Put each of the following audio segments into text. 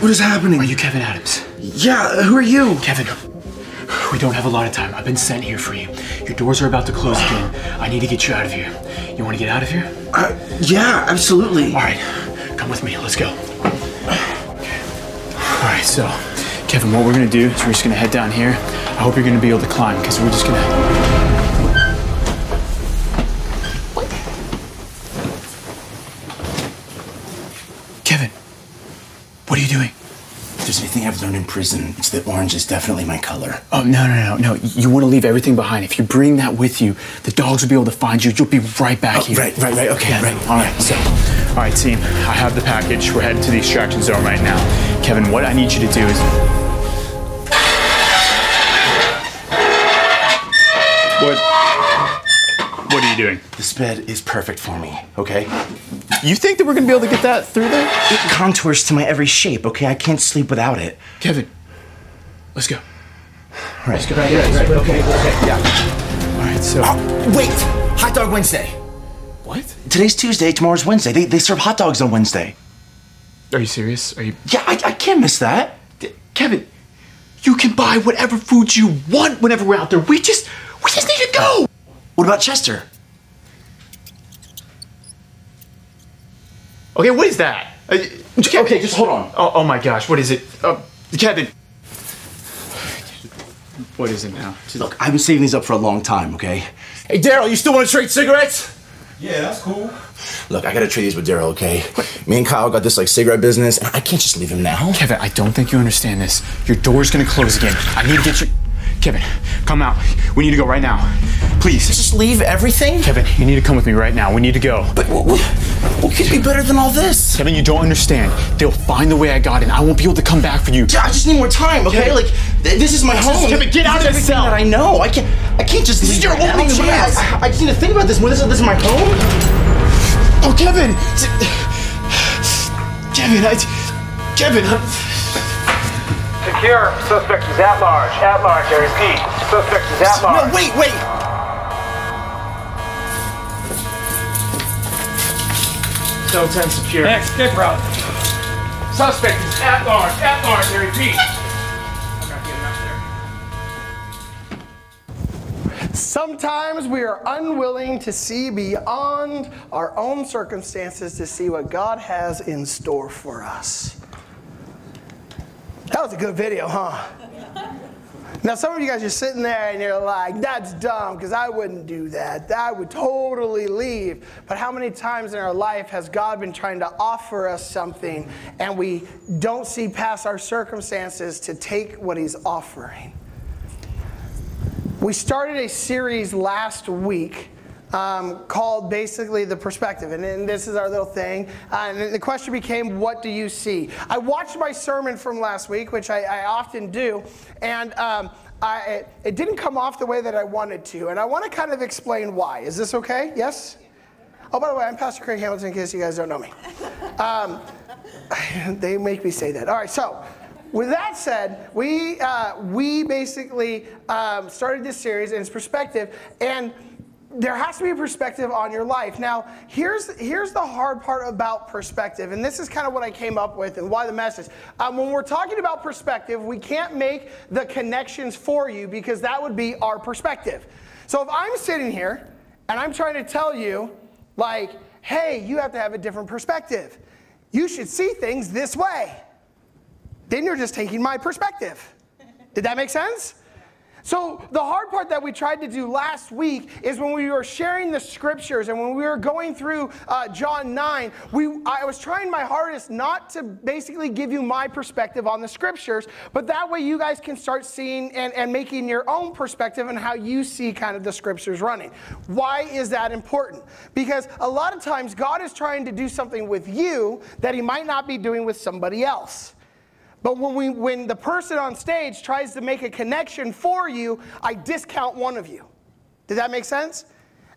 What? Is happening? Are you Kevin Adams? Yeah, who are you? Kevin, we don't have a lot of time. I've been sent here for you. Your doors are about to close again. I need to get you out of here. You want to get out of here? Uh, yeah, absolutely. All right, come with me. Let's go. All right, so, Kevin, what we're gonna do is we're just gonna head down here. I hope you're gonna be able to climb, because we're just gonna. Kevin, what are you doing? If there's anything I've learned in prison, it's that orange is definitely my color. Oh, no, no, no, no. You want to leave everything behind. If you bring that with you, the dogs will be able to find you. You'll be right back Oh, here. right, right, right. Okay, Yeah, right. All right, so, all right, team. I have the package. We're heading to the extraction zone right now. Kevin, what I need you to do is. What? What are you doing? This bed is perfect for me, okay? You think that we're gonna be able to get that through there? It contours to my every shape, okay? I can't sleep without it. Kevin, let's go. Right. Let's go. Right, right, right. Okay, okay, yeah. All right, so. Oh, wait! Hot Dog Wednesday. What? Today's Tuesday, tomorrow's Wednesday. They, they serve hot dogs on Wednesday. Are you serious? Are you. Yeah, I, I can't miss that. Kevin, you can buy whatever food you want whenever we're out there. We just. We just need to go! What about Chester? Okay, what is that? Uh, Okay, just hold on. Oh, oh my gosh, what is it? Uh, Kevin. What is it now? Look, I've been saving these up for a long time, okay? Hey, Daryl, you still want to trade cigarettes? Yeah, that's cool. Look, I gotta trade these with Daryl, okay? Me and Kyle got this like cigarette business, and I can't just leave him now. Kevin, I don't think you understand this. Your door's gonna close again. I need to get you. Kevin, come out. We need to go right now. Please. Just leave everything? Kevin, you need to come with me right now. We need to go. But what, what, what could be better than all this? Kevin, you don't understand. They'll find the way I got in. I won't be able to come back for you. I just need more time, okay? Kevin. Like, th- this is my home. Kevin, get out of This this cell. That I know. I can't. I can't just This is leave your right only I chance. I, I just need to think about this more. This this is my home. Oh, Kevin! Kevin, I. Kevin, I. Secure. Suspect is at large. At large, I repeat. Suspect is at large. No, wait, wait. Zone 10 secure. Next, stick route. Suspect is at large. At large, I repeat. I'm not getting up there. Sometimes we are unwilling to see beyond our own circumstances to see what God has in store for us. That was a good video, huh? Now, some of you guys are sitting there and you're like, that's dumb because I wouldn't do that. I would totally leave. But how many times in our life has God been trying to offer us something and we don't see past our circumstances to take what He's offering? We started a series last week um, called basically The Perspective. And, then this is our little thing. Uh, and the question became, What do you see? I watched my sermon from last week, which I, I often do, and um, I, it, didn't come off the way that I wanted to. And I want to kind of explain why. Is this okay? Yes? Oh, by the way, I'm Pastor Craig Hamilton, in case you guys don't know me. Um, they make me say that. All right, so with that said, we uh, we basically um, started this series in its perspective, and there has to be a perspective on your life. Now, here's here's the hard part about perspective, and this is kind of what I came up with and why the message. Um, when we're talking about perspective, we can't make the connections for you because that would be our perspective. So if I'm sitting here and I'm trying to tell you, like, hey, you have to have a different perspective. You should see things this way then you're just taking my perspective. Did that make sense? So, the hard part that we tried to do last week is when we were sharing the scriptures and when we were going through uh, John 9, we, I was trying my hardest not to basically give you my perspective on the scriptures, but that way you guys can start seeing and, and making your own perspective and how you see kind of the scriptures running. Why is that important? Because a lot of times God is trying to do something with you that He might not be doing with somebody else. But when, we, when the person on stage tries to make a connection for you, I discount one of you. Did that make sense?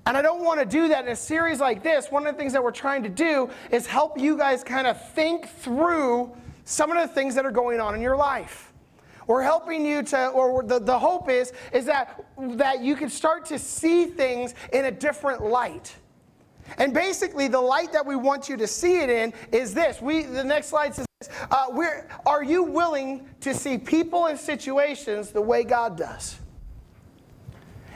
And I don't want to do that in a series like this. One of the things that we're trying to do is help you guys kind of think through some of the things that are going on in your life. We're helping you to, or the, the hope is, is that, that you can start to see things in a different light. And basically, the light that we want you to see it in is this. We, the next slide says, Uh, we're, are you willing to see people and situations the way God does?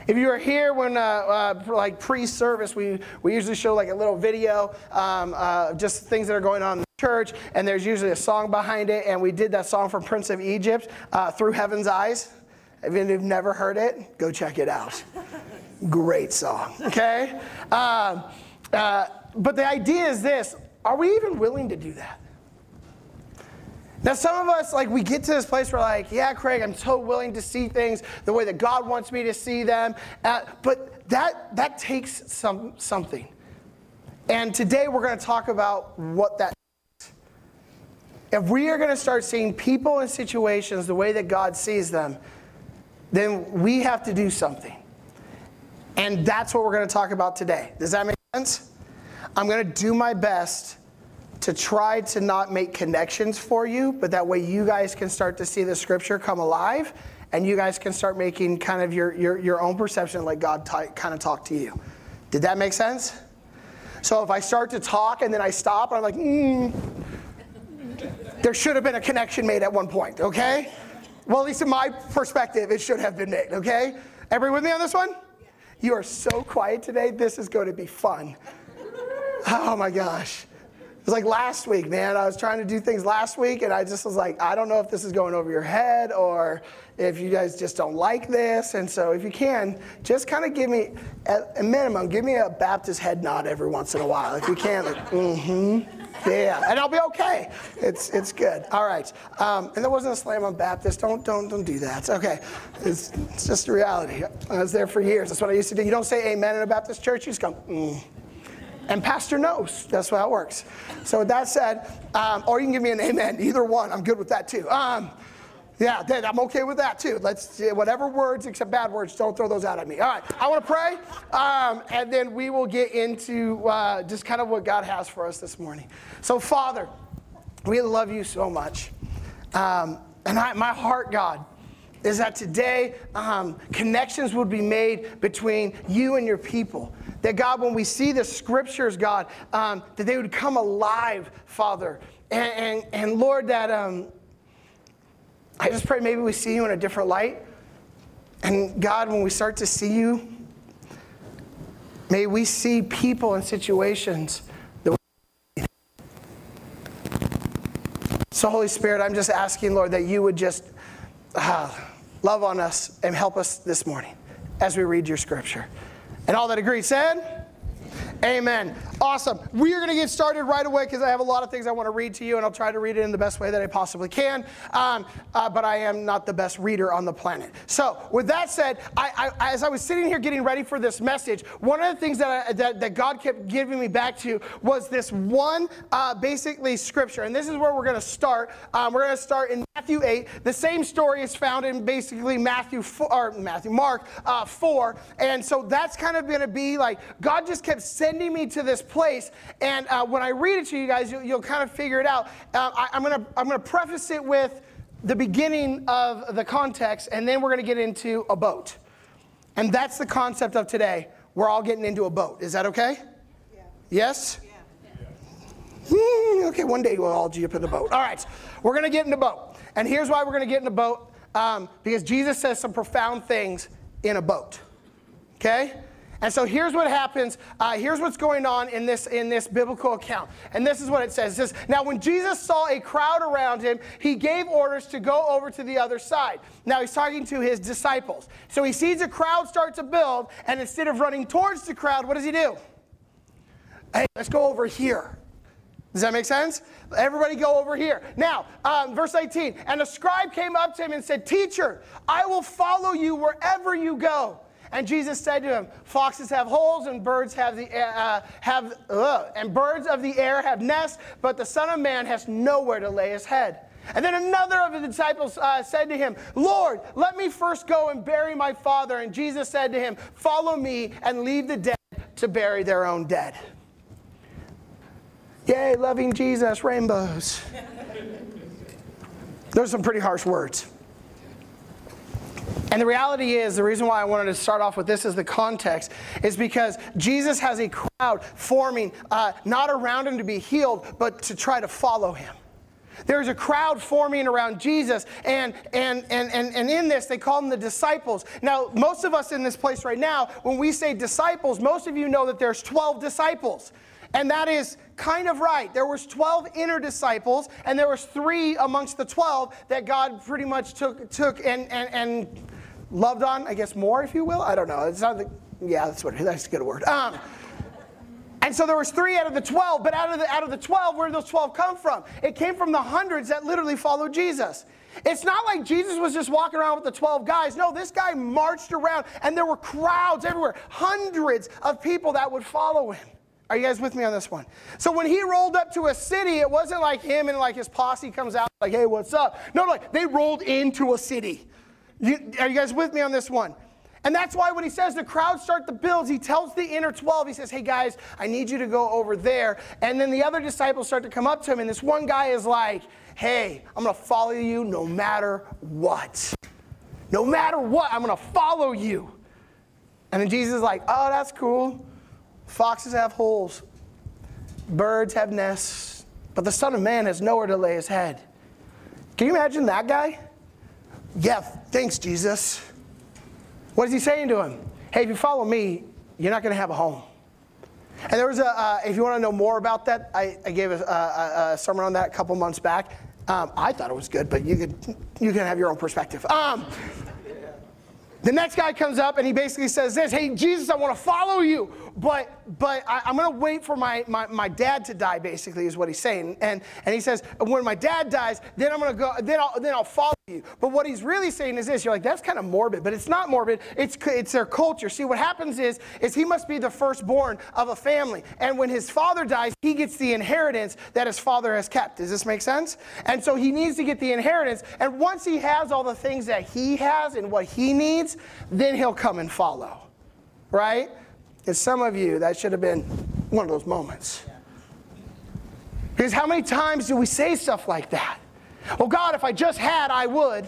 If you were here when, uh, uh, like pre-service, we, we usually show like a little video, um, uh, just things that are going on in the church, and there's usually a song behind it, and we did that song from Prince of Egypt, uh, Through Heaven's Eyes. If you've never heard it, go check it out. Great song, okay? Um, uh, but the idea is this, are we even willing to do that? Now, some of us, like, we get to this place where, like, yeah, Craig, I'm so willing to see things the way that God wants me to see them. Uh, but that, that takes some, something. And today we're going to talk about what that is. If we are going to start seeing people and situations the way that God sees them, then we have to do something. And that's what we're going to talk about today. Does that make sense? I'm going to do my best to try to not make connections for you, but that way you guys can start to see the scripture come alive and you guys can start making kind of your, your, your own perception like God kind of talked to you. Did that make sense? So if I start to talk and then I stop, I'm like, mm, there should have been a connection made at one point, okay? Well, at least in my perspective, it should have been made, okay? Everybody with me on this one? You are so quiet today. This is going to be fun. Oh my gosh. Was like last week, man. I was trying to do things last week, and I just was like, I don't know if this is going over your head or if you guys just don't like this. And so, if you can, just kind of give me, at a minimum, give me a Baptist head nod every once in a while. If you can, like, mm-hmm. Yeah, and I'll be okay. It's it's good. All right. Um, and there wasn't a slam on Baptist. Don't don't don't do that. Okay. It's, it's just reality. I was there for years. That's what I used to do. You don't say amen in a Baptist church. You just go. Mm. And pastor knows. That's how it works. So with that said, um, or you can give me an amen. Either one. I'm good with that too. Um, yeah, I'm okay with that too. Let's whatever words except bad words, don't throw those out at me. All right, I want to pray, um, and then we will get into uh, just kind of what God has for us this morning. So, Father, we love you so much, um, and I, my heart, God, is that today um, connections would be made between you and your people. That God, when we see the scriptures, God, um, that they would come alive, Father. And, and, and Lord, that um, I just pray maybe we see you in a different light. And God, when we start to see you, may we see people and situations that we So, Holy Spirit, I'm just asking, Lord, that you would just uh, love on us and help us this morning as we read your scripture. And all that agreed said, Amen. Awesome. We are going to get started right away because I have a lot of things I want to read to you, and I'll try to read it in the best way that I possibly can. Um, uh, but I am not the best reader on the planet. So, with that said, I, I, as I was sitting here getting ready for this message, one of the things that, I, that, that, God kept giving me back to was this one uh, basically scripture. And this is where we're going to start. Um, we're going to start in Matthew 8. The same story is found in basically Matthew 4, or Matthew, Mark uh, 4. And so that's kind of going to be like God just kept sending me to this place. And uh, when I read it to you guys, you'll, you'll kind of figure it out. Uh, I, I'm going to I'm going to preface it with the beginning of the context, and then we're going to get into a boat. And that's the concept of today. We're all getting into a boat. Is that okay? Yeah. Yes? Yeah. Mm, okay, one day we'll all jump in the boat. All right, we're going to get in the boat. And here's why we're going to get in a boat um, because Jesus says some profound things in a boat. Okay? And so here's what happens. Uh, here's what's going on in this in this biblical account. And this is what it says. It says, Now when Jesus saw a crowd around him, he gave orders to go over to the other side. Now he's talking to his disciples. So he sees a crowd start to build, and instead of running towards the crowd, what does he do? Hey, let's go over here. Does that make sense? Everybody go over here. Now, um, verse 18. And a scribe came up to him and said, Teacher, I will follow you wherever you go. And Jesus said to him, Foxes have holes, and birds have the uh, have and birds of the air have nests, but the Son of Man has nowhere to lay his head. And then another of the disciples uh, said to him, Lord, let me first go and bury my father. And Jesus said to him, Follow me and leave the dead to bury their own dead. Yay, loving Jesus, rainbows. Those are some pretty harsh words. And the reality is, the reason why I wanted to start off with this as the context is because Jesus has a crowd forming, uh, not around him to be healed, but to try to follow him. There's a crowd forming around Jesus, and, and, and, and, and in this, they call them the disciples. Now, most of us in this place right now, when we say disciples, most of you know that there's 12 disciples. And that is kind of right. There was 12 inner disciples, and there was three amongst the 12 that God pretty much took, took and, and, and loved on, I guess, more, if you will. I don't know. It's not the, yeah, that's what, that's a good word. Um, and so there was three out of the 12, but out of the, out of the 12, where did those 12 come from? It came from the hundreds that literally followed Jesus. It's not like Jesus was just walking around with the 12 guys. No, this guy marched around and there were crowds everywhere, hundreds of people that would follow him. Are you guys with me on this one? So when he rolled up to a city, it wasn't like him and like his posse comes out like, hey, what's up? No, like they rolled into a city. You, are you guys with me on this one? And that's why when he says the crowd start the builds, he tells the inner 12, he says, Hey guys, I need you to go over there. And then the other disciples start to come up to him, and this one guy is like, Hey, I'm gonna follow you no matter what. No matter what, I'm gonna follow you. And then Jesus is like, Oh, that's cool. Foxes have holes, birds have nests, but the Son of Man has nowhere to lay his head. Can you imagine that guy? Yeah, thanks, Jesus. What is he saying to him? Hey, if you follow me, you're not going to have a home. And there was a, uh, if you want to know more about that, I, I gave a, a, a, sermon on that a couple months back. Um, I thought it was good, but you could, you can have your own perspective. Um, the next guy comes up and he basically says this Hey, Jesus, I want to follow you, but, but I, am going to wait for my, my, my dad to die, basically, is what he's saying. And, and he says, When my dad dies, then I'm going to go, then I'll, then I'll follow you. But what he's really saying is this you're like, That's kind of morbid, but it's not morbid. It's, it's their culture. See, what happens is, is he must be the firstborn of a family. And when his father dies, he gets the inheritance that his father has kept. Does this make sense? And so he needs to get the inheritance. And once he has all the things that he has and what he needs, then he'll come and follow. Right? And some of you, that should have been one of those moments. Because how many times do we say stuff like that? Well, God, if I just had, I would.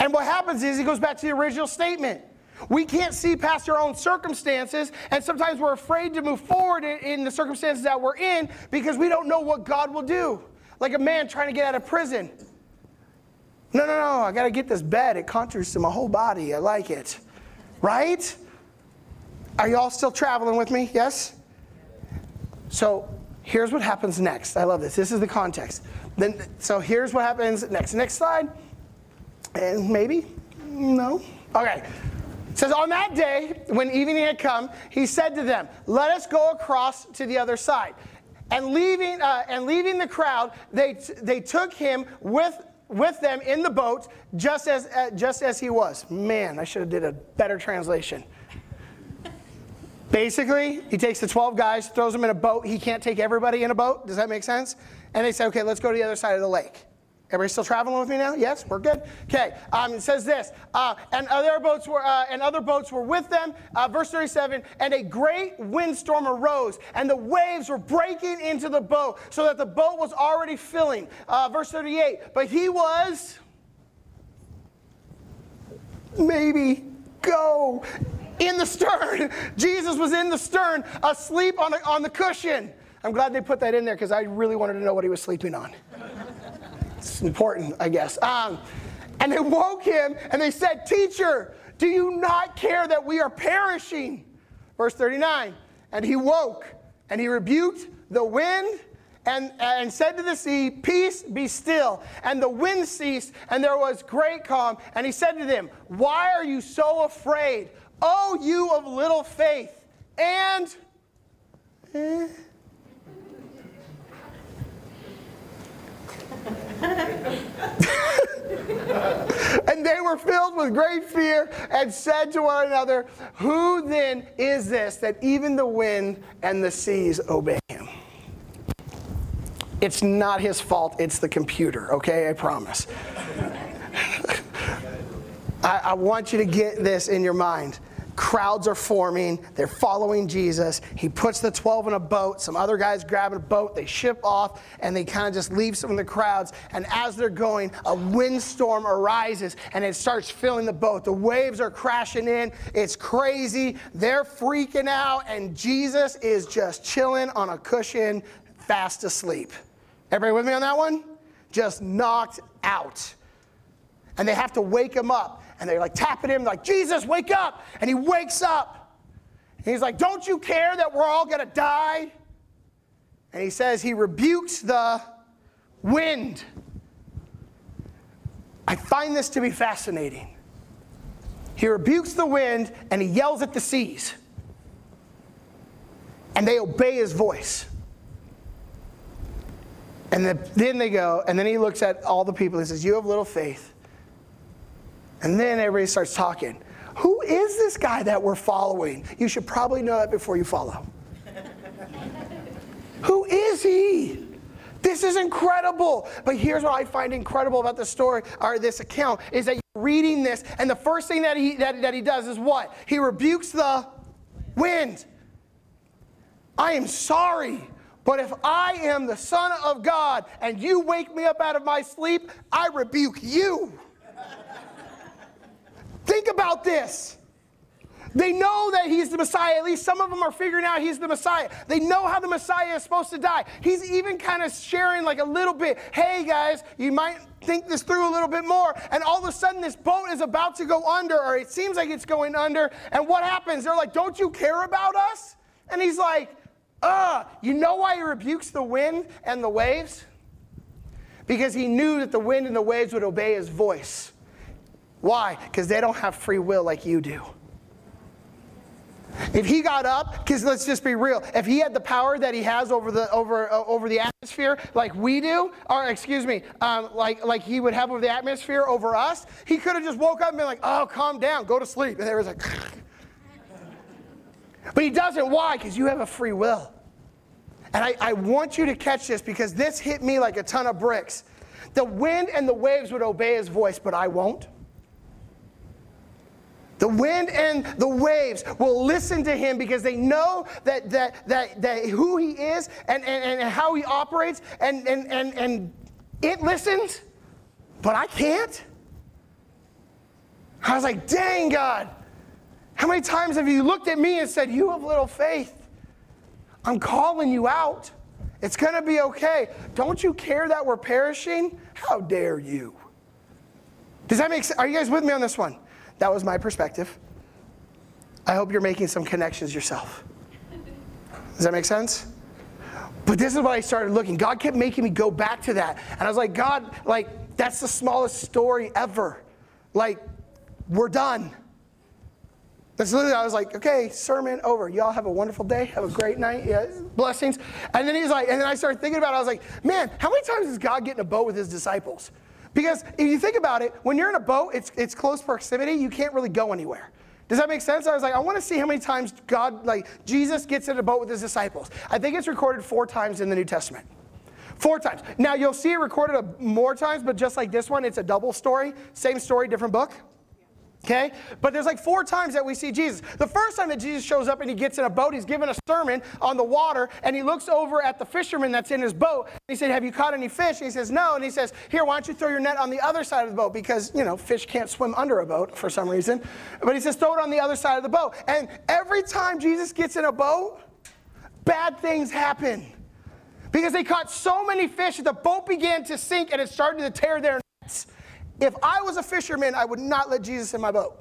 And what happens is he goes back to the original statement. We can't see past our own circumstances, and sometimes we're afraid to move forward in the circumstances that we're in because we don't know what God will do. Like a man trying to get out of prison. No, no, no, I got to get this bed. It contours to my whole body. I like it. Right? Are y'all still traveling with me? Yes? So here's what happens next. I love this. This is the context. Then, so here's what happens next. Next slide. And maybe? No? Okay. It says, On that day, when evening had come, he said to them, Let us go across to the other side. And leaving, uh, and leaving the crowd, they, t- they took him with with them in the boat just as, uh, just as he was. Man, I should have did a better translation. Basically, he takes the 12 guys, throws them in a boat. He can't take everybody in a boat. Does that make sense? And they say, okay, let's go to the other side of the lake. Everybody still traveling with me now? Yes, we're good. Okay. Um, it says this, uh, and other boats were uh, and other boats were with them. Uh, verse 37. And a great windstorm arose, and the waves were breaking into the boat, so that the boat was already filling. Uh, verse 38. But he was maybe go in the stern. Jesus was in the stern, asleep on the, on the cushion. I'm glad they put that in there because I really wanted to know what he was sleeping on. It's important, I guess. Um, and they woke him and they said, Teacher, do you not care that we are perishing? Verse 39. And he woke and he rebuked the wind and, and said to the sea, Peace, be still. And the wind ceased, and there was great calm. And he said to them, Why are you so afraid, O you of little faith? And. Eh, and they were filled with great fear and said to one another, Who then is this that even the wind and the seas obey him? It's not his fault, it's the computer, okay? I promise. I, I want you to get this in your mind. Crowds are forming. They're following Jesus. He puts the 12 in a boat. Some other guys grab a boat. They ship off and they kind of just leave some of the crowds. And as they're going, a windstorm arises and it starts filling the boat. The waves are crashing in. It's crazy. They're freaking out. And Jesus is just chilling on a cushion, fast asleep. Everybody with me on that one? just knocked out. And they have to wake him up. And they're like tapping him, like, Jesus, wake up. And he wakes up. And he's like, Don't you care that we're all going to die? And he says, He rebukes the wind. I find this to be fascinating. He rebukes the wind and he yells at the seas. And they obey his voice. And the, then they go, and then he looks at all the people and says, You have little faith. And then everybody starts talking. Who is this guy that we're following? You should probably know that before you follow. Who is he? This is incredible. But here's what I find incredible about this story or this account is that you're reading this, and the first thing that he that, that he does is what? He rebukes the wind. I am sorry. But if I am the Son of God and you wake me up out of my sleep, I rebuke you. Think about this. They know that he's the Messiah. At least some of them are figuring out he's the Messiah. They know how the Messiah is supposed to die. He's even kind of sharing like a little bit. Hey guys, you might think this through a little bit more. And all of a sudden, this boat is about to go under, or it seems like it's going under. And what happens? They're like, Don't you care about us? And he's like, Uh, you know why he rebukes the wind and the waves? Because he knew that the wind and the waves would obey his voice. Why? Because they don't have free will like you do. If he got up, because let's just be real, if he had the power that he has over the over uh, over the atmosphere, like we do, or excuse me, um, like like he would have over the atmosphere over us, he could have just woke up and been like, "Oh, calm down, go to sleep," and there was like. but he doesn't. Why? Because you have a free will. And I, I want you to catch this because this hit me like a ton of bricks. The wind and the waves would obey his voice, but I won't. The wind and the waves will listen to him because they know that, that, that, that who he is and, and, and how he operates, and, and, and, and it listens, but I can't. I was like, dang, God, how many times have you looked at me and said, You have little faith? I'm calling you out. It's going to be okay. Don't you care that we're perishing? How dare you? Does that make sense? Are you guys with me on this one? That was my perspective. I hope you're making some connections yourself. Does that make sense? But this is what I started looking. God kept making me go back to that. And I was like, God, like, that's the smallest story ever. Like, we're done. That's literally, I was like, okay, sermon over. Y'all have a wonderful day. Have a great night. Yeah, blessings. And then he's like, and then I started thinking about it. I was like, man, how many times does God get in a boat with his disciples? Because if you think about it, when you're in a boat, it's, it's close proximity, you can't really go anywhere. Does that make sense? I was like, I want to see how many times God, like Jesus gets in a boat with his disciples. I think it's recorded four times in the New Testament. Four times. Now you'll see it recorded more times, but just like this one, it's a double story. Same story, different book. Okay? But there's like four times that we see Jesus. The first time that Jesus shows up and he gets in a boat, he's giving a sermon on the water, and he looks over at the fisherman that's in his boat. he said, Have you caught any fish? And he says, No. And he says, Here, why don't you throw your net on the other side of the boat? Because, you know, fish can't swim under a boat for some reason. But he says, Throw it on the other side of the boat. And every time Jesus gets in a boat, bad things happen. Because they caught so many fish that the boat began to sink and it started to tear their nets. If I was a fisherman, I would not let Jesus in my boat.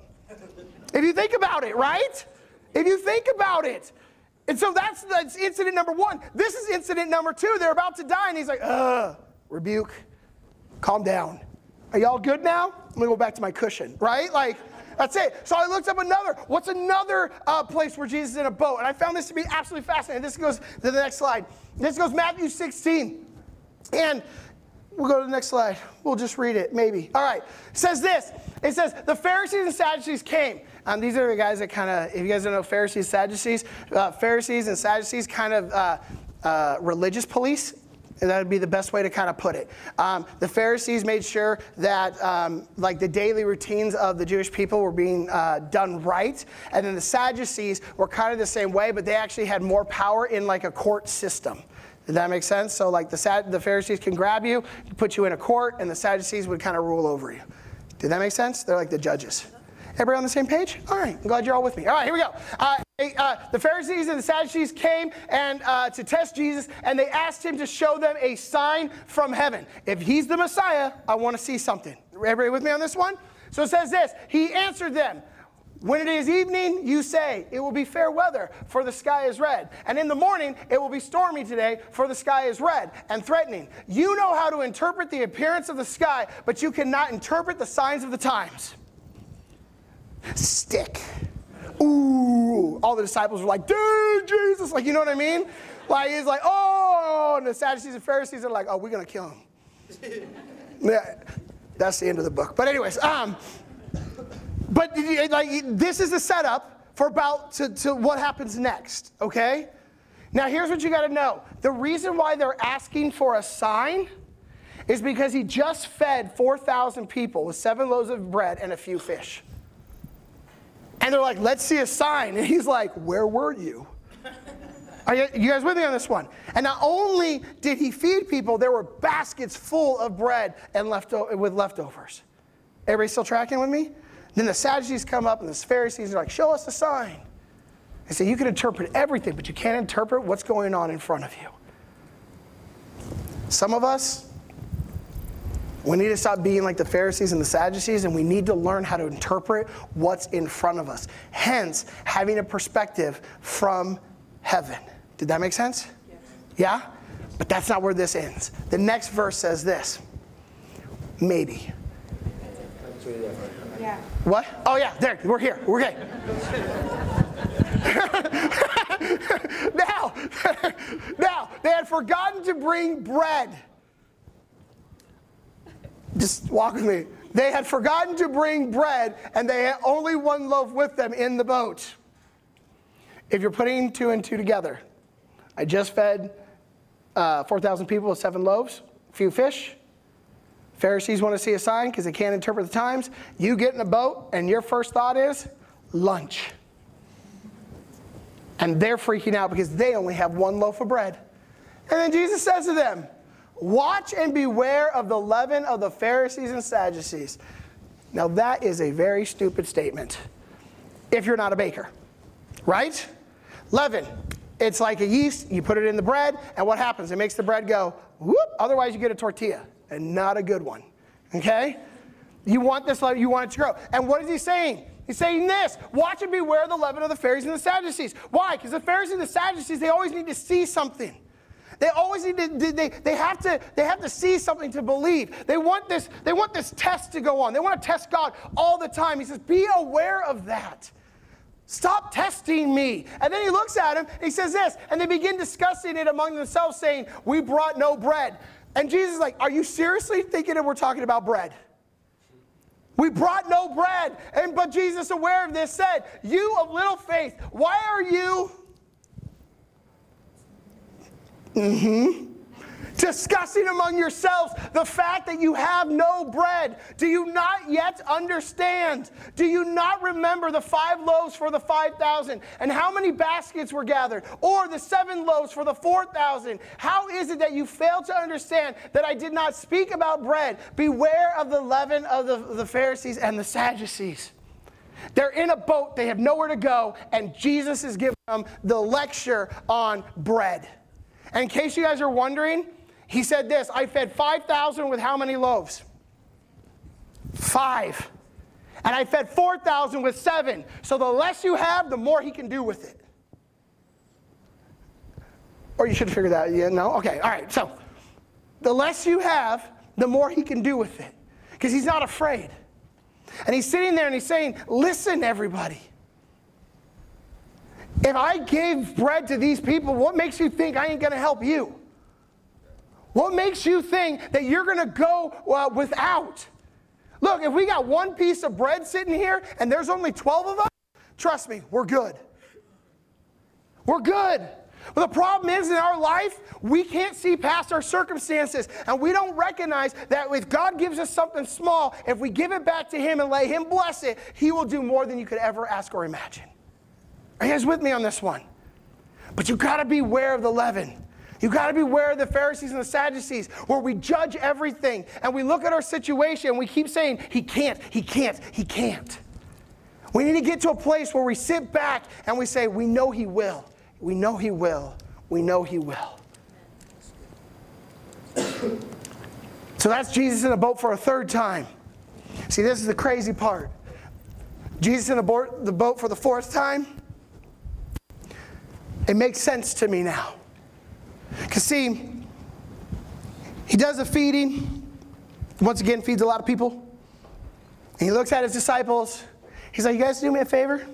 If you think about it, right? If you think about it. And so that's, that's incident number one. This is incident number two. They're about to die, and he's like, ugh, rebuke, calm down. Are y'all good now? I'm gonna go back to my cushion, right? Like, that's it. So I looked up another. What's another uh, place where Jesus is in a boat? And I found this to be absolutely fascinating. This goes to the next slide. This goes Matthew 16. And We'll go to the next slide. We'll just read it, maybe. All right. It says this. It says, the Pharisees and Sadducees came. Um, these are the guys that kind of, if you guys don't know Pharisees, Sadducees, uh, Pharisees and Sadducees kind of uh, uh, religious police. That would be the best way to kind of put it. Um, the Pharisees made sure that um, like the daily routines of the Jewish people were being uh, done right, and then the Sadducees were kind of the same way, but they actually had more power in like a court system. Did that make sense? So, like the, the Pharisees can grab you, put you in a court, and the Sadducees would kind of rule over you. Did that make sense? They're like the judges. Everybody on the same page? All right, I'm glad you're all with me. All right, here we go. Uh, uh, the Pharisees and the Sadducees came and uh, to test Jesus, and they asked him to show them a sign from heaven. If he's the Messiah, I want to see something. Everybody with me on this one? So it says this. He answered them. When it is evening, you say, It will be fair weather, for the sky is red. And in the morning, it will be stormy today, for the sky is red and threatening. You know how to interpret the appearance of the sky, but you cannot interpret the signs of the times. Stick. Ooh. All the disciples were like, Dude, Jesus. Like, you know what I mean? Like, he's like, Oh. And the Sadducees and Pharisees are like, Oh, we're going to kill him. yeah, that's the end of the book. But, anyways, um, but like this is the setup for about to, to what happens next, okay? Now here's what you got to know. The reason why they're asking for a sign is because he just fed 4,000 people with seven loaves of bread and a few fish. And they're like, let's see a sign. And he's like, where were you? Are you, you guys with me on this one? And not only did he feed people, there were baskets full of bread and lefto- with leftovers. Everybody still tracking with me? Then the Sadducees come up and the Pharisees are like, Show us a sign. They say, You can interpret everything, but you can't interpret what's going on in front of you. Some of us, we need to stop being like the Pharisees and the Sadducees, and we need to learn how to interpret what's in front of us. Hence, having a perspective from heaven. Did that make sense? Yes. Yeah? But that's not where this ends. The next verse says this maybe. Yeah. What? Oh, yeah, there, we're here. We're okay. now, now, they had forgotten to bring bread. Just walk with me. They had forgotten to bring bread, and they had only one loaf with them in the boat. If you're putting two and two together, I just fed uh, 4,000 people with seven loaves, a few fish. Pharisees want to see a sign because they can't interpret the times. You get in a boat, and your first thought is lunch. And they're freaking out because they only have one loaf of bread. And then Jesus says to them, Watch and beware of the leaven of the Pharisees and Sadducees. Now, that is a very stupid statement if you're not a baker, right? Leaven, it's like a yeast, you put it in the bread, and what happens? It makes the bread go whoop, otherwise, you get a tortilla and not a good one. Okay? You want this, love, you want it to grow. And what is he saying? He's saying this watch and beware the leaven of the Pharisees and the Sadducees. Why? Because the Pharisees and the Sadducees, they always need to see something. They always need to, they, they, have to, they have to see something to believe. They want, this, they want this test to go on. They want to test God all the time. He says, be aware of that. Stop testing me. And then he looks at him, he says this, and they begin discussing it among themselves, saying, We brought no bread. And Jesus is like, Are you seriously thinking that we're talking about bread? We brought no bread. And but Jesus, aware of this, said, You of little faith, why are you? Mm-hmm discussing among yourselves the fact that you have no bread. Do you not yet understand? Do you not remember the five loaves for the 5,000 and how many baskets were gathered? Or the seven loaves for the 4,000? How is it that you fail to understand that I did not speak about bread? Beware of the leaven of the, the Pharisees and the Sadducees. They're in a boat, they have nowhere to go, and Jesus is giving them the lecture on bread. And in case you guys are wondering, he said this I fed 5,000 with how many loaves? Five. And I fed 4,000 with seven. So the less you have, the more he can do with it. Or you should figure that. Out. Yeah, no? Okay, all right. So the less you have, the more he can do with it. Because he's not afraid. And he's sitting there and he's saying, Listen, everybody. If I gave bread to these people, what makes you think I ain't going to help you? What makes you think that you're going to go uh, without? Look, if we got one piece of bread sitting here and there's only 12 of us, trust me, we're good. We're good. But the problem is in our life, we can't see past our circumstances. And we don't recognize that if God gives us something small, if we give it back to Him and let Him bless it, He will do more than you could ever ask or imagine. Are you guys with me on this one? But you got to beware of the leaven. You got to beware of the Pharisees and the Sadducees, where we judge everything and we look at our situation and we keep saying, He can't, He can't, He can't. We need to get to a place where we sit back and we say, We know He will. We know He will. We know He will. So that's Jesus in a boat for a third time. See, this is the crazy part. Jesus in a boat, the boat for the fourth time. It makes sense to me now. Because, see, he does a feeding. Once again, feeds a lot of people. And he looks at his disciples. He's like, You guys do me a favor?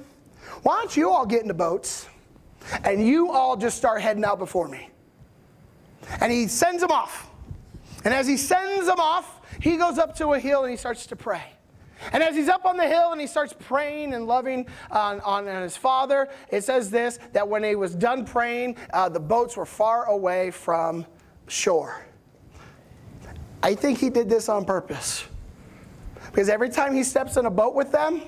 Why don't you all get into boats and you all just start heading out before me? And he sends them off. And as he sends them off, he goes up to a hill and he starts to pray. And as he's up on the hill and he starts praying and loving on, on, his father, it says this that when he was done praying, uh, the boats were far away from shore. I think he did this on purpose. Because every time he steps in a boat with them,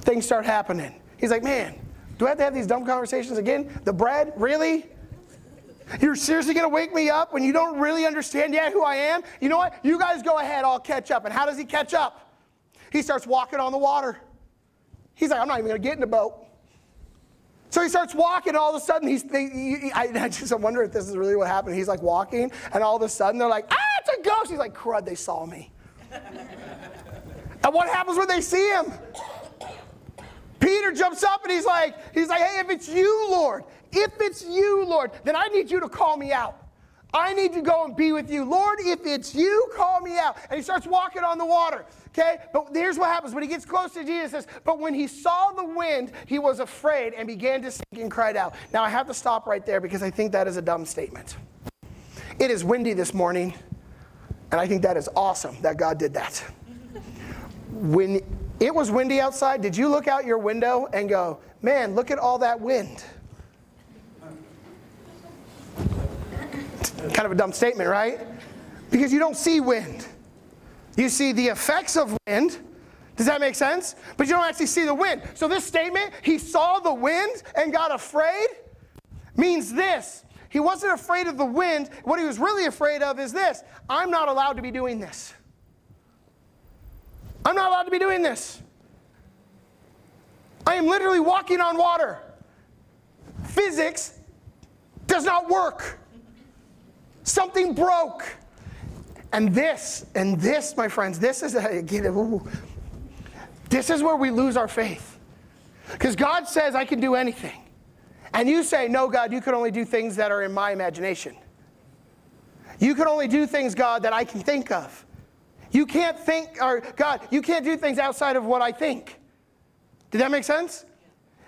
things start happening. He's like, man, do I have to have these dumb conversations again? The bread? Really? You're seriously going to wake me up when you don't really understand yet who I am? You know what? You guys go ahead, I'll catch up. And how does he catch up? He starts walking on the water. He's like, I'm not even going to get in the boat. So he starts walking, and all of a sudden, he's, I, I just wonder if this is really what happened. He's like walking, and all of a sudden, they're like, ah, it's a ghost. He's like, crud, they saw me. and what happens when they see him? Peter jumps up and he's like, he's like, hey, if it's you, Lord, if it's you, Lord, then I need you to call me out. I need to go and be with you. Lord, if it's you, call me out. And he starts walking on the water. Okay? But here's what happens. When he gets close to Jesus, But when he saw the wind, he was afraid and began to sink and cried out. Now I have to stop right there because I think that is a dumb statement. It is windy this morning, and I think that is awesome that God did that. When it was windy outside, did you look out your window and go, Man, look at all that wind? Kind of a dumb statement, right? Because you don't see wind. You see the effects of wind. Does that make sense? But you don't actually see the wind. So, this statement, he saw the wind and got afraid, means this. He wasn't afraid of the wind. What he was really afraid of is this I'm not allowed to be doing this. I'm not allowed to be doing this. I am literally walking on water. Physics does not work. Something broke. And this, and this, my friends, this is again, ooh, this is where we lose our faith. Because God says, I can do anything. And you say, No, God, you can only do things that are in my imagination. You can only do things, God, that I can think of. You can't think, or God, you can't do things outside of what I think. Did that make sense?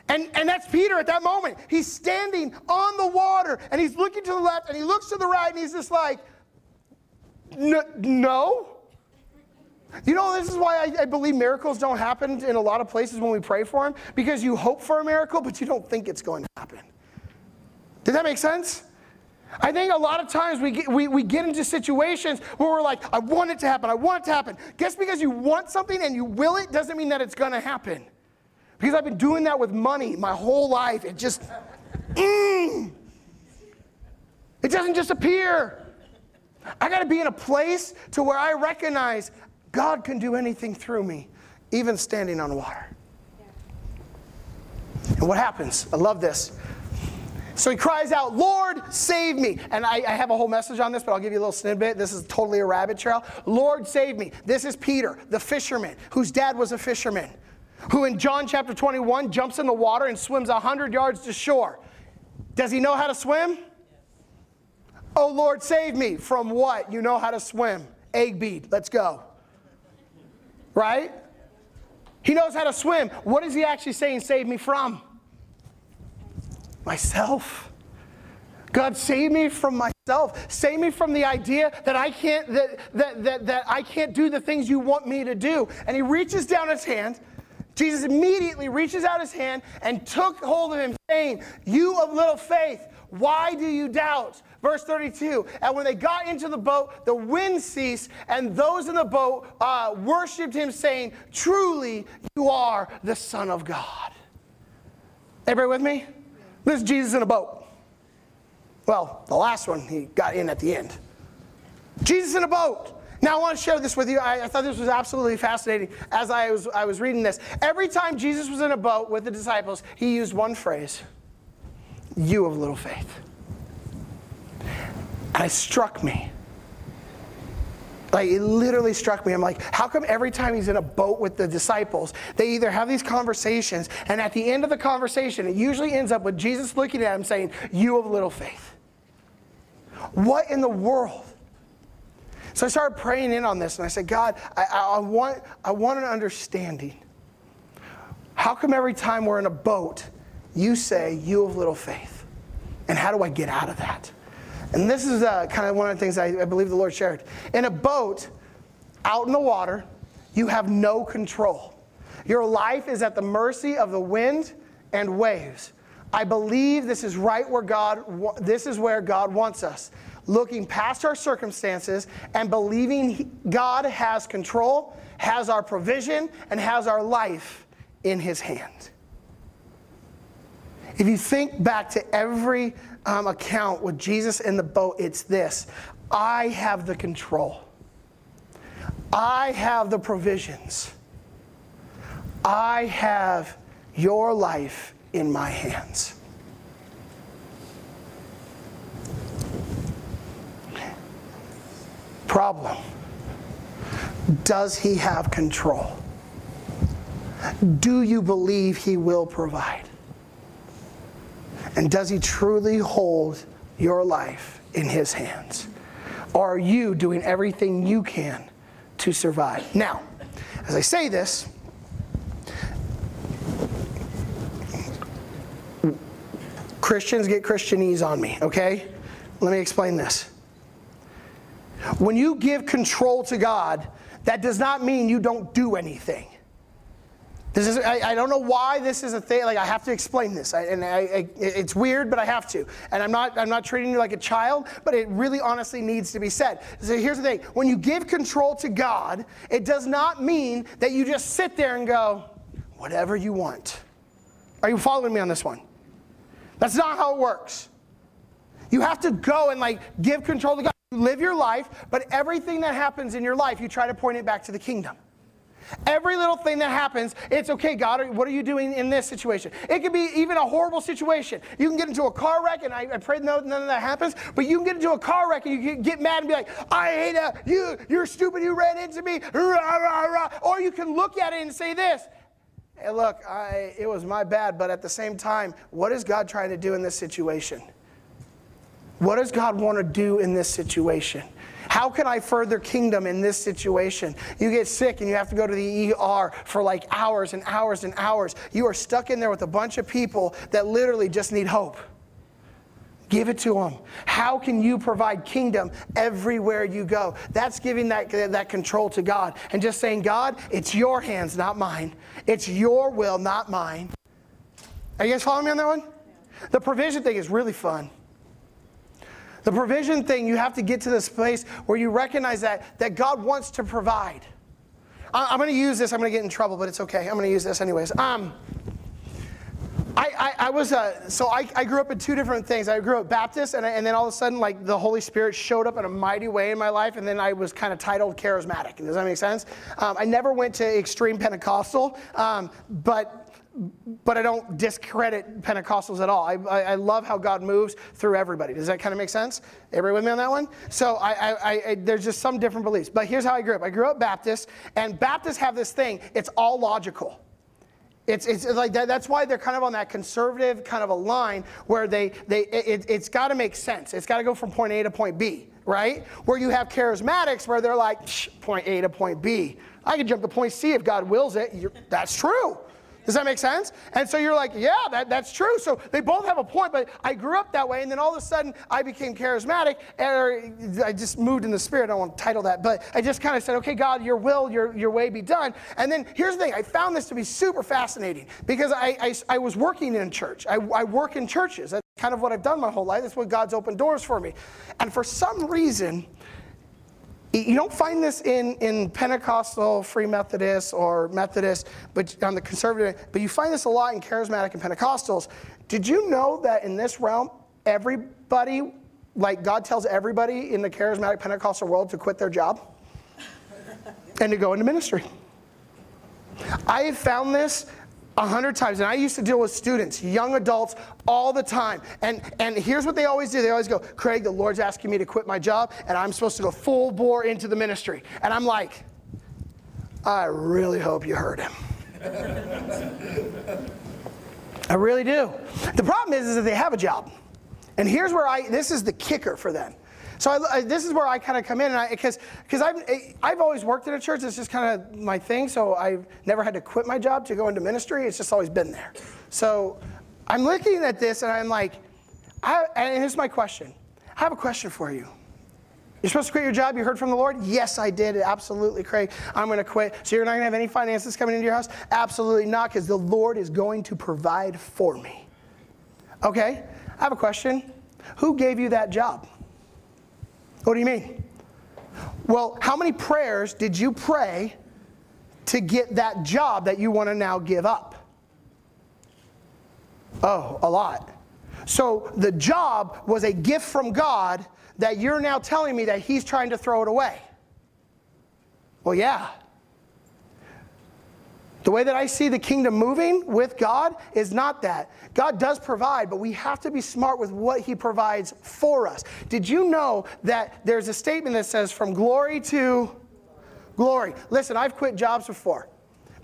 And, and that's Peter at that moment. He's standing on the water and he's looking to the left and he looks to the right and he's just like, no. You know, this is why I, I, believe miracles don't happen in a lot of places when we pray for them because you hope for a miracle, but you don't think it's going to happen. Did that make sense? I think a lot of times we get, we, we get into situations where we're like, I want it to happen, I want it to happen. Guess because you want something and you will it doesn't mean that it's going to happen. Because I've been doing that with money my whole life. It just, mm, it doesn't just appear. I got to be in a place to where I recognize God can do anything through me, even standing on water. And what happens? I love this. So he cries out, Lord, save me. And I, I, have a whole message on this, but I'll give you a little snippet. This is totally a rabbit trail. Lord, save me. This is Peter, the fisherman, whose dad was a fisherman who in John chapter 21 jumps in the water and swims 100 yards to shore. Does he know how to swim? Oh Lord, save me from what? You know how to swim. Egg bead, let's go. Right? He knows how to swim. What is he actually saying, save me from? Myself. God, save me from myself. Save me from the idea that I can't that, that, that, that I can't do the things you want me to do. And he reaches down his hand Jesus immediately reaches out his hand and took hold of him, saying, You of little faith, why do you doubt? Verse 32 And when they got into the boat, the wind ceased, and those in the boat uh, worshiped him, saying, Truly, you are the Son of God. Everybody with me? This is Jesus in a boat. Well, the last one, he got in at the end. Jesus in a boat. Now, I want to share this with you. I, I, thought this was absolutely fascinating as I was, I was reading this. Every time Jesus was in a boat with the disciples, he used one phrase You of little faith. And it struck me. Like, it literally struck me. I'm like, how come every time he's in a boat with the disciples, they either have these conversations, and at the end of the conversation, it usually ends up with Jesus looking at him saying, You of little faith. What in the world? So I started praying in on this, and I said, God, I, I, want, I want an understanding. How come every time we're in a boat, you say, You have little faith? And how do I get out of that? And this is uh, kind of one of the things I, I believe the Lord shared. In a boat, out in the water, you have no control. Your life is at the mercy of the wind and waves. I believe this is right where God this is where God wants us. Looking past our circumstances and believing God has control, has our provision and has our life in his hand. If you think back to every um, account with Jesus in the boat, it's this I have the control, I have the provisions, I have your life in my hands. Problem Does he have control? Do you believe he will provide? And does he truly hold your life in his hands? Are you doing everything you can to survive? Now, as I say this, Christians get Christianese on me, okay? Let me explain this. When you give control to God, that does not mean you don't do anything. This is, I, I, don't know why this is a thing. Like, I have to explain this. I, and I, it's weird, but I have to. And I'm not, I'm not treating you like a child, but it really honestly needs to be said. So here's the thing when you give control to God, it does not mean that you just sit there and go, whatever you want. Are you following me on this one? That's not how it works. You have to go and like give control to God. Live your life, but everything that happens in your life, you try to point it back to the kingdom. Every little thing that happens, it's okay, God, what are you doing in this situation? It could be even a horrible situation. You can get into a car wreck, and I, I pray no, none of that happens, but you can get into a car wreck and you get mad and be like, I hate it, you, you're stupid, you ran into me, or you can look at it and say this, hey, look, I, it was my bad, but at the same time, what is God trying to do in this situation? What does God want to do in this situation? How can I further kingdom in this situation? You get sick and you have to go to the ER for like hours and hours and hours. You are stuck in there with a bunch of people that literally just need hope. Give it to them. How can you provide kingdom everywhere you go? That's giving that, that control to God and just saying, God, it's your hands, not mine. It's your will, not mine. Are you guys following me on that one? The provision thing is really fun. The provision thing, you have to get to this place where you recognize that, that God wants to provide. I, am going to use this. I'm going to get in trouble, but it's okay. I'm going to use this anyways. Um, I, I, I, was uh, so I, I grew up in two different things. I grew up Baptist, and, I, and then all of a sudden, like the Holy Spirit showed up in a mighty way in my life, and then I was kind of titled charismatic. Does that make sense? Um, I never went to extreme Pentecostal, um, but but I don't discredit Pentecostals at all. I, I, I, love how God moves through everybody. Does that kind of make sense? Everybody with me on that one? So I, there's just some different beliefs. But here's how I grew up. I grew up Baptist, and Baptists have this thing. It's all logical. It's, it's like that, that's why they're kind of on that conservative kind of a line where they, they it, it's got to make sense. It's got to go from point A to point B, right? Where you have charismatics where they're like point A to point B. I can jump to point C if God wills it. You're, that's true. Does that make sense? And so you're like, yeah, that, that's true. So they both have a point, but I grew up that way, and then all of a sudden I became charismatic, and I just moved in the spirit. I don't want to title that, but I just kind of said, okay, God, your will, your, your way be done. And then here's the thing I found this to be super fascinating because I, I, I was working in church. I, I work in churches. That's kind of what I've done my whole life. That's what God's opened doors for me. And for some reason, you don't find this in, in Pentecostal, Free Methodist, or Methodist, but on the conservative, but you find this a lot in charismatic and Pentecostals. Did you know that in this realm, everybody, like God tells everybody in the charismatic Pentecostal world to quit their job? and to go into ministry. I have found this a hundred times, and I used to deal with students, young adults, all the time. And and here's what they always do: they always go, "Craig, the Lord's asking me to quit my job, and I'm supposed to go full bore into the ministry." And I'm like, I really hope you heard him. I really do. The problem is, is that they have a job, and here's where I. This is the kicker for them. So I, I, this is where I kind of come in, and because because I've I've always worked at a church. It's just kind of my thing. So I've never had to quit my job to go into ministry. It's just always been there. So I'm looking at this, and I'm like, I, and here's my question. I have a question for you. You're supposed to quit your job. You heard from the Lord? Yes, I did. Absolutely, Craig. I'm going to quit. So you're not going to have any finances coming into your house? Absolutely not, because the Lord is going to provide for me. Okay, I have a question. Who gave you that job? What do you mean? Well, how many prayers did you pray to get that job that you want to now give up? Oh, a lot. So the job was a gift from God that you're now telling me that He's trying to throw it away. Well, yeah. The way that I see the kingdom moving with God is not that. God does provide, but we have to be smart with what He provides for us. Did you know that there's a statement that says, from glory to glory? Listen, I've quit jobs before.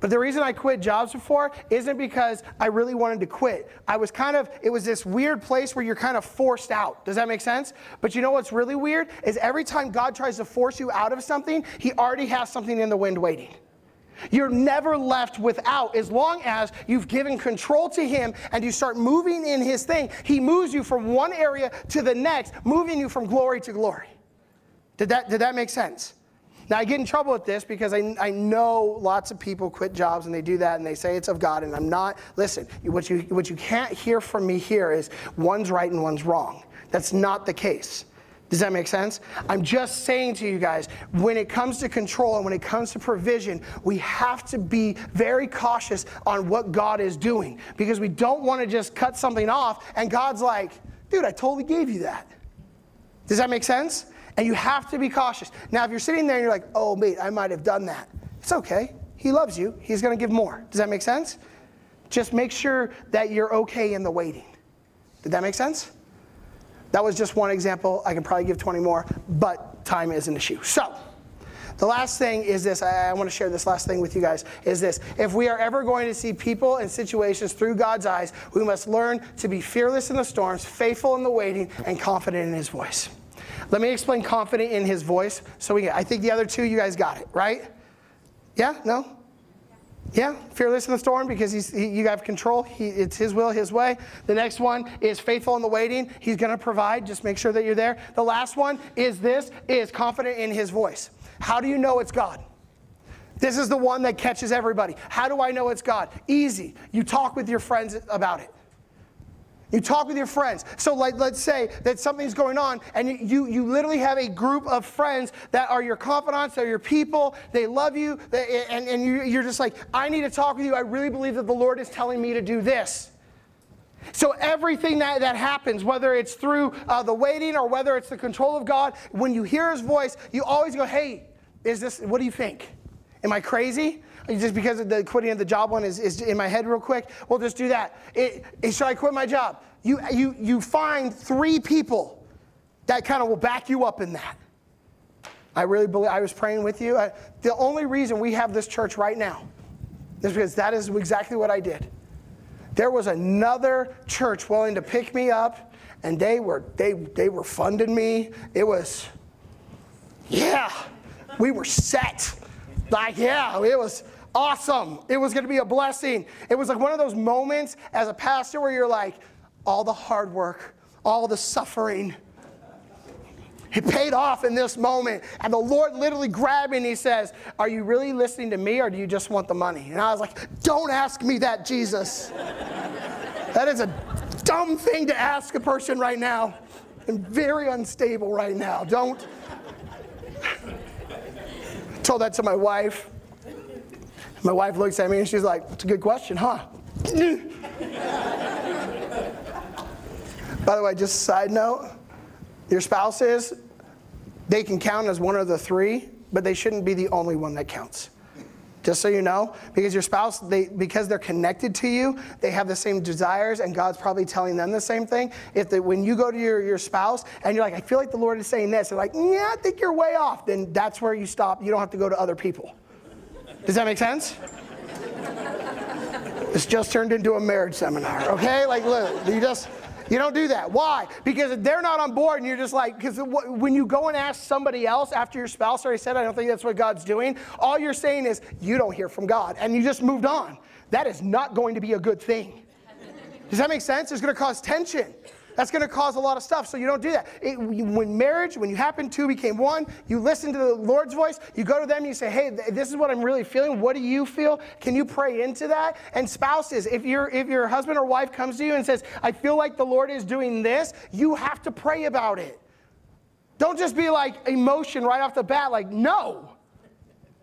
But the reason I quit jobs before isn't because I really wanted to quit. I was kind of, it was this weird place where you're kind of forced out. Does that make sense? But you know what's really weird? Is every time God tries to force you out of something, He already has something in the wind waiting. You're never left without as long as you've given control to Him and you start moving in His thing. He moves you from one area to the next, moving you from glory to glory. Did that, did that make sense? Now, I get in trouble with this because I, I know lots of people quit jobs and they do that and they say it's of God, and I'm not. Listen, what you, what you can't hear from me here is one's right and one's wrong. That's not the case. Does that make sense? I'm just saying to you guys, when it comes to control and when it comes to provision, we have to be very cautious on what God is doing because we don't want to just cut something off and God's like, dude, I totally gave you that. Does that make sense? And you have to be cautious. Now, if you're sitting there and you're like, oh, mate, I might have done that, it's okay. He loves you, He's going to give more. Does that make sense? Just make sure that you're okay in the waiting. Did that make sense? That was just one example. I can probably give 20 more, but time is an issue. So, the last thing is this. I, I, want to share this last thing with you guys. Is this. If we are ever going to see people and situations through God's eyes, we must learn to be fearless in the storms, faithful in the waiting, and confident in His voice. Let me explain confident in His voice. So we, I think the other two, you guys got it, right? Yeah? No? Yeah, fearless in the storm because he's, he, you have control. He, it's his will, his way. The next one is faithful in the waiting. He's going to provide. Just make sure that you're there. The last one is this: is confident in his voice. How do you know it's God? This is the one that catches everybody. How do I know it's God? Easy. You talk with your friends about it. You talk with your friends. So, like, let's say that something's going on, and you, you, literally have a group of friends that are your confidants, they're your people, they love you, they, and, and you, you're just like, I need to talk with you. I really believe that the Lord is telling me to do this. So, everything that, that happens, whether it's through uh, the waiting or whether it's the control of God, when you hear His voice, you always go, Hey, is this, what do you think? Am I crazy? Just because of the quitting of the job one is, is in my head real quick, we'll just do that. It, it, should I quit my job? You, you, you find three people that kind of will back you up in that. I really believe, I was praying with you. I, the only reason we have this church right now is because that is exactly what I did. There was another church willing to pick me up, and they were, they, they were funding me. It was, yeah, we were set. Like, yeah, it was, awesome. It was going to be a blessing. It was like one of those moments as a pastor where you're like, all the hard work, all the suffering, it paid off in this moment. And the Lord literally grabbed me and He says, Are you really listening to me or do you just want the money? And I was like, Don't ask me that, Jesus. that is a dumb thing to ask a person right now. I'm very unstable right now. Don't. told that to my wife. My wife looks at me and she's like, That's a good question, huh? By the way, just side note your spouses, they can count as one of the three but they shouldn't be the only one that counts. Just so you know, because your spouse, they because they're connected to you, they have the same desires, and God's probably telling them the same thing. If they, when you go to your, your spouse and you're like, I feel like the Lord is saying this, they're like, yeah, I think you're way off, then that's where you stop. You don't have to go to other people. Does that make sense? This just turned into a marriage seminar, okay? Like, look, you just, you don't do that. Why? Because they're not on board and you're just like, because when you go and ask somebody else after your spouse already said, I don't think that's what God's doing, all you're saying is, you don't hear from God. And you just moved on. That is not going to be a good thing. Does that make sense? It's going to cause tension. That's going to cause a lot of stuff. So you don't do that. It, when marriage, when you happen to became one, you listen to the Lord's voice. You go to them and you say, "Hey, this is what I'm really feeling. What do you feel? Can you pray into that?" And spouses, if your if your husband or wife comes to you and says, "I feel like the Lord is doing this," you have to pray about it. Don't just be like emotion right off the bat. Like no.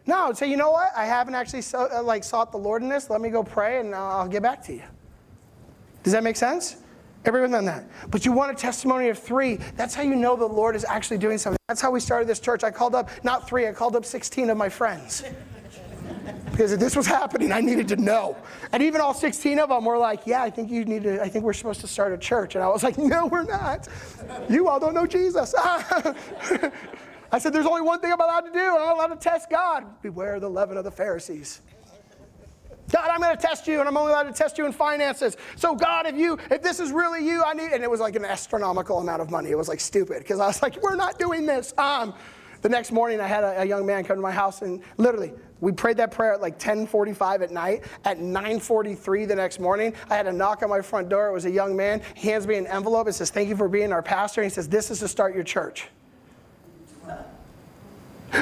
No, say, you know what? I haven't actually so, uh, like sought the Lord in this. Let me go pray, and I'll get back to you. Does that make sense? Everyone done that. But you want a testimony of three. That's how you know the Lord is actually doing something. That's how we started this church. I called up not three, I called up 16 of my friends. Because if this was happening, I needed to know. And even all 16 of them were like, Yeah, I think you need to, I think we're supposed to start a church. And I was like, No, we're not. You all don't know Jesus. I said, There's only one thing I'm allowed to do. I'm allowed to test God. Beware the leaven of the Pharisees. God, I'm going to test you, and I'm only allowed to test you in finances. So, God, if you, if this is really you, I need. And it was like an astronomical amount of money. It was like stupid because I was like, we're not doing this. Um, the next morning, I had a, a, young man come to my house, and literally, we prayed that prayer at like 10:45 at night. At 9:43 the next morning, I had a knock on my front door. It was a young man. He hands me an envelope. It says, "Thank you for being our pastor." And he says, "This is to start your church."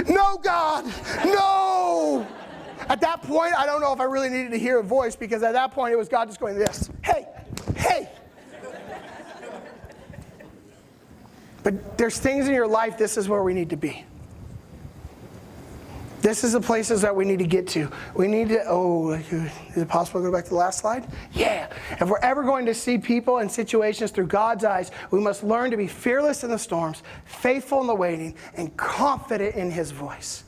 No, God, no. At that point, I don't know if I really needed to hear a voice because at that point it was God just going this. Hey, hey. But there's things in your life, this is where we need to be. This is the places that we need to get to. We need to, oh, is it possible to go back to the last slide? Yeah. If we're ever going to see people and situations through God's eyes, we must learn to be fearless in the storms, faithful in the waiting, and confident in His voice.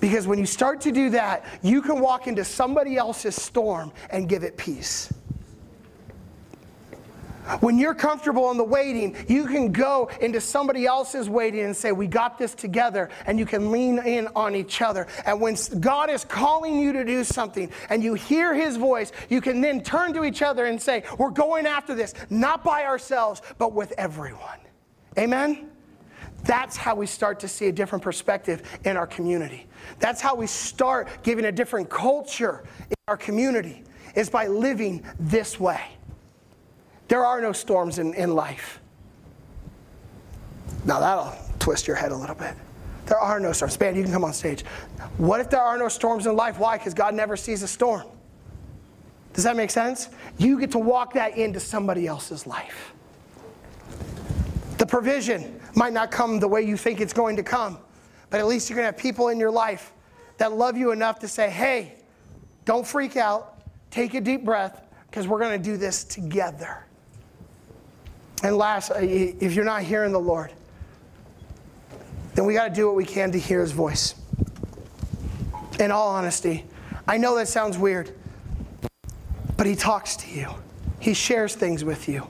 Because when you start to do that, you can walk into somebody else's storm and give it peace. When you're comfortable in the waiting, you can go into somebody else's waiting and say, We got this together, and you can lean in on each other. And when God is calling you to do something and you hear His voice, you can then turn to each other and say, We're going after this, not by ourselves, but with everyone. Amen? That's how we start to see a different perspective in our community. That's how we start giving a different culture in our community, is by living this way. There are no storms in, in life. Now that'll twist your head a little bit. There are no storms. Man, you can come on stage. What if there are no storms in life? Why? Because God never sees a storm. Does that make sense? You get to walk that into somebody else's life. The provision might not come the way you think it's going to come, but at least you're going to have people in your life that love you enough to say, hey, don't freak out, take a deep breath, because we're going to do this together. And last, uh, if you're not hearing the Lord, then we got to do what we can to hear his voice. In all honesty, I know that sounds weird, but he talks to you, he shares things with you.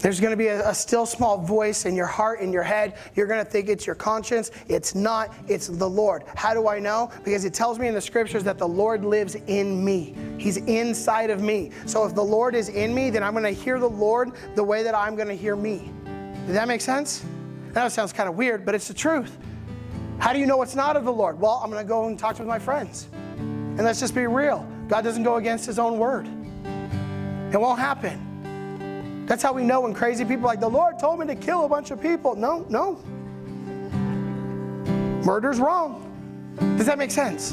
There's going to be a, a, still small voice in your heart, in your head. You're going to think it's your conscience. It's not, it's the Lord. How do I know? Because it tells me in the scriptures that the Lord lives in me. He's inside of me. So if the Lord is in me, then I'm going to hear the Lord the way that I'm going to hear me. Does that make sense? That sounds kind of weird, but it's the truth. How do you know it's not of the Lord? Well, I'm going to go and talk to my friends. And let's just be real God doesn't go against his own word, it won't happen. That's how we know when crazy people like, the Lord told me to kill a bunch of people. No, no. Murder's wrong. Does that make sense?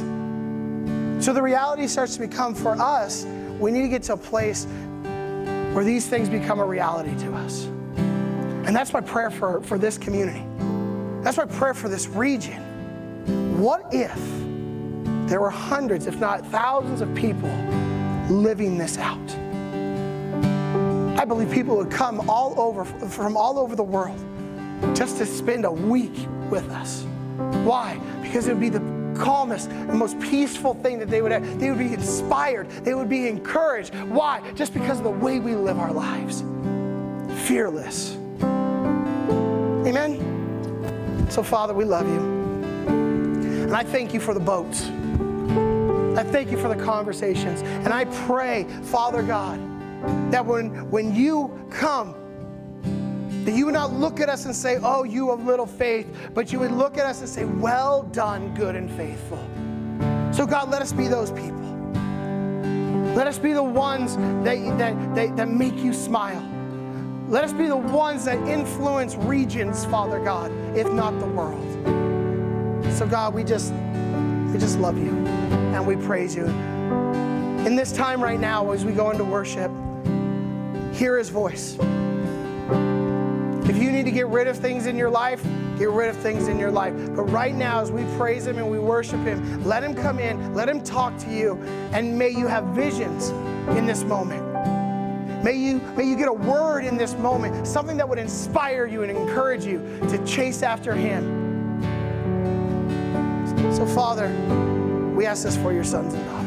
So the reality starts to become for us, we need to get to a place where these things become a reality to us. And that's my prayer for, for this community. That's my prayer for this region. What if there were hundreds, if not thousands, of people living this out? I believe people would come all over from all over the world just to spend a week with us. Why? Because it would be the calmest and most peaceful thing that they would have. They would be inspired. They would be encouraged. Why? Just because of the way we live our lives. Fearless. Amen? So, Father, we love you. And I thank you for the boats. I thank you for the conversations. And I pray, Father God, that when, when you come, that you would not look at us and say, Oh, you of little faith, but you would look at us and say, Well done, good and faithful. So, God, let us be those people. Let us be the ones that, that, that, that make you smile. Let us be the ones that influence regions, Father God, if not the world. So, God, we just, we just love you and we praise you. In this time right now, as we go into worship, hear his voice. If you need to get rid of things in your life, get rid of things in your life. But right now, as we praise him and we worship him, let him come in, let him talk to you, and may you have visions in this moment. May you, may you get a word in this moment, something that would inspire you and encourage you to chase after him. So, Father, we ask this for your sons and daughters.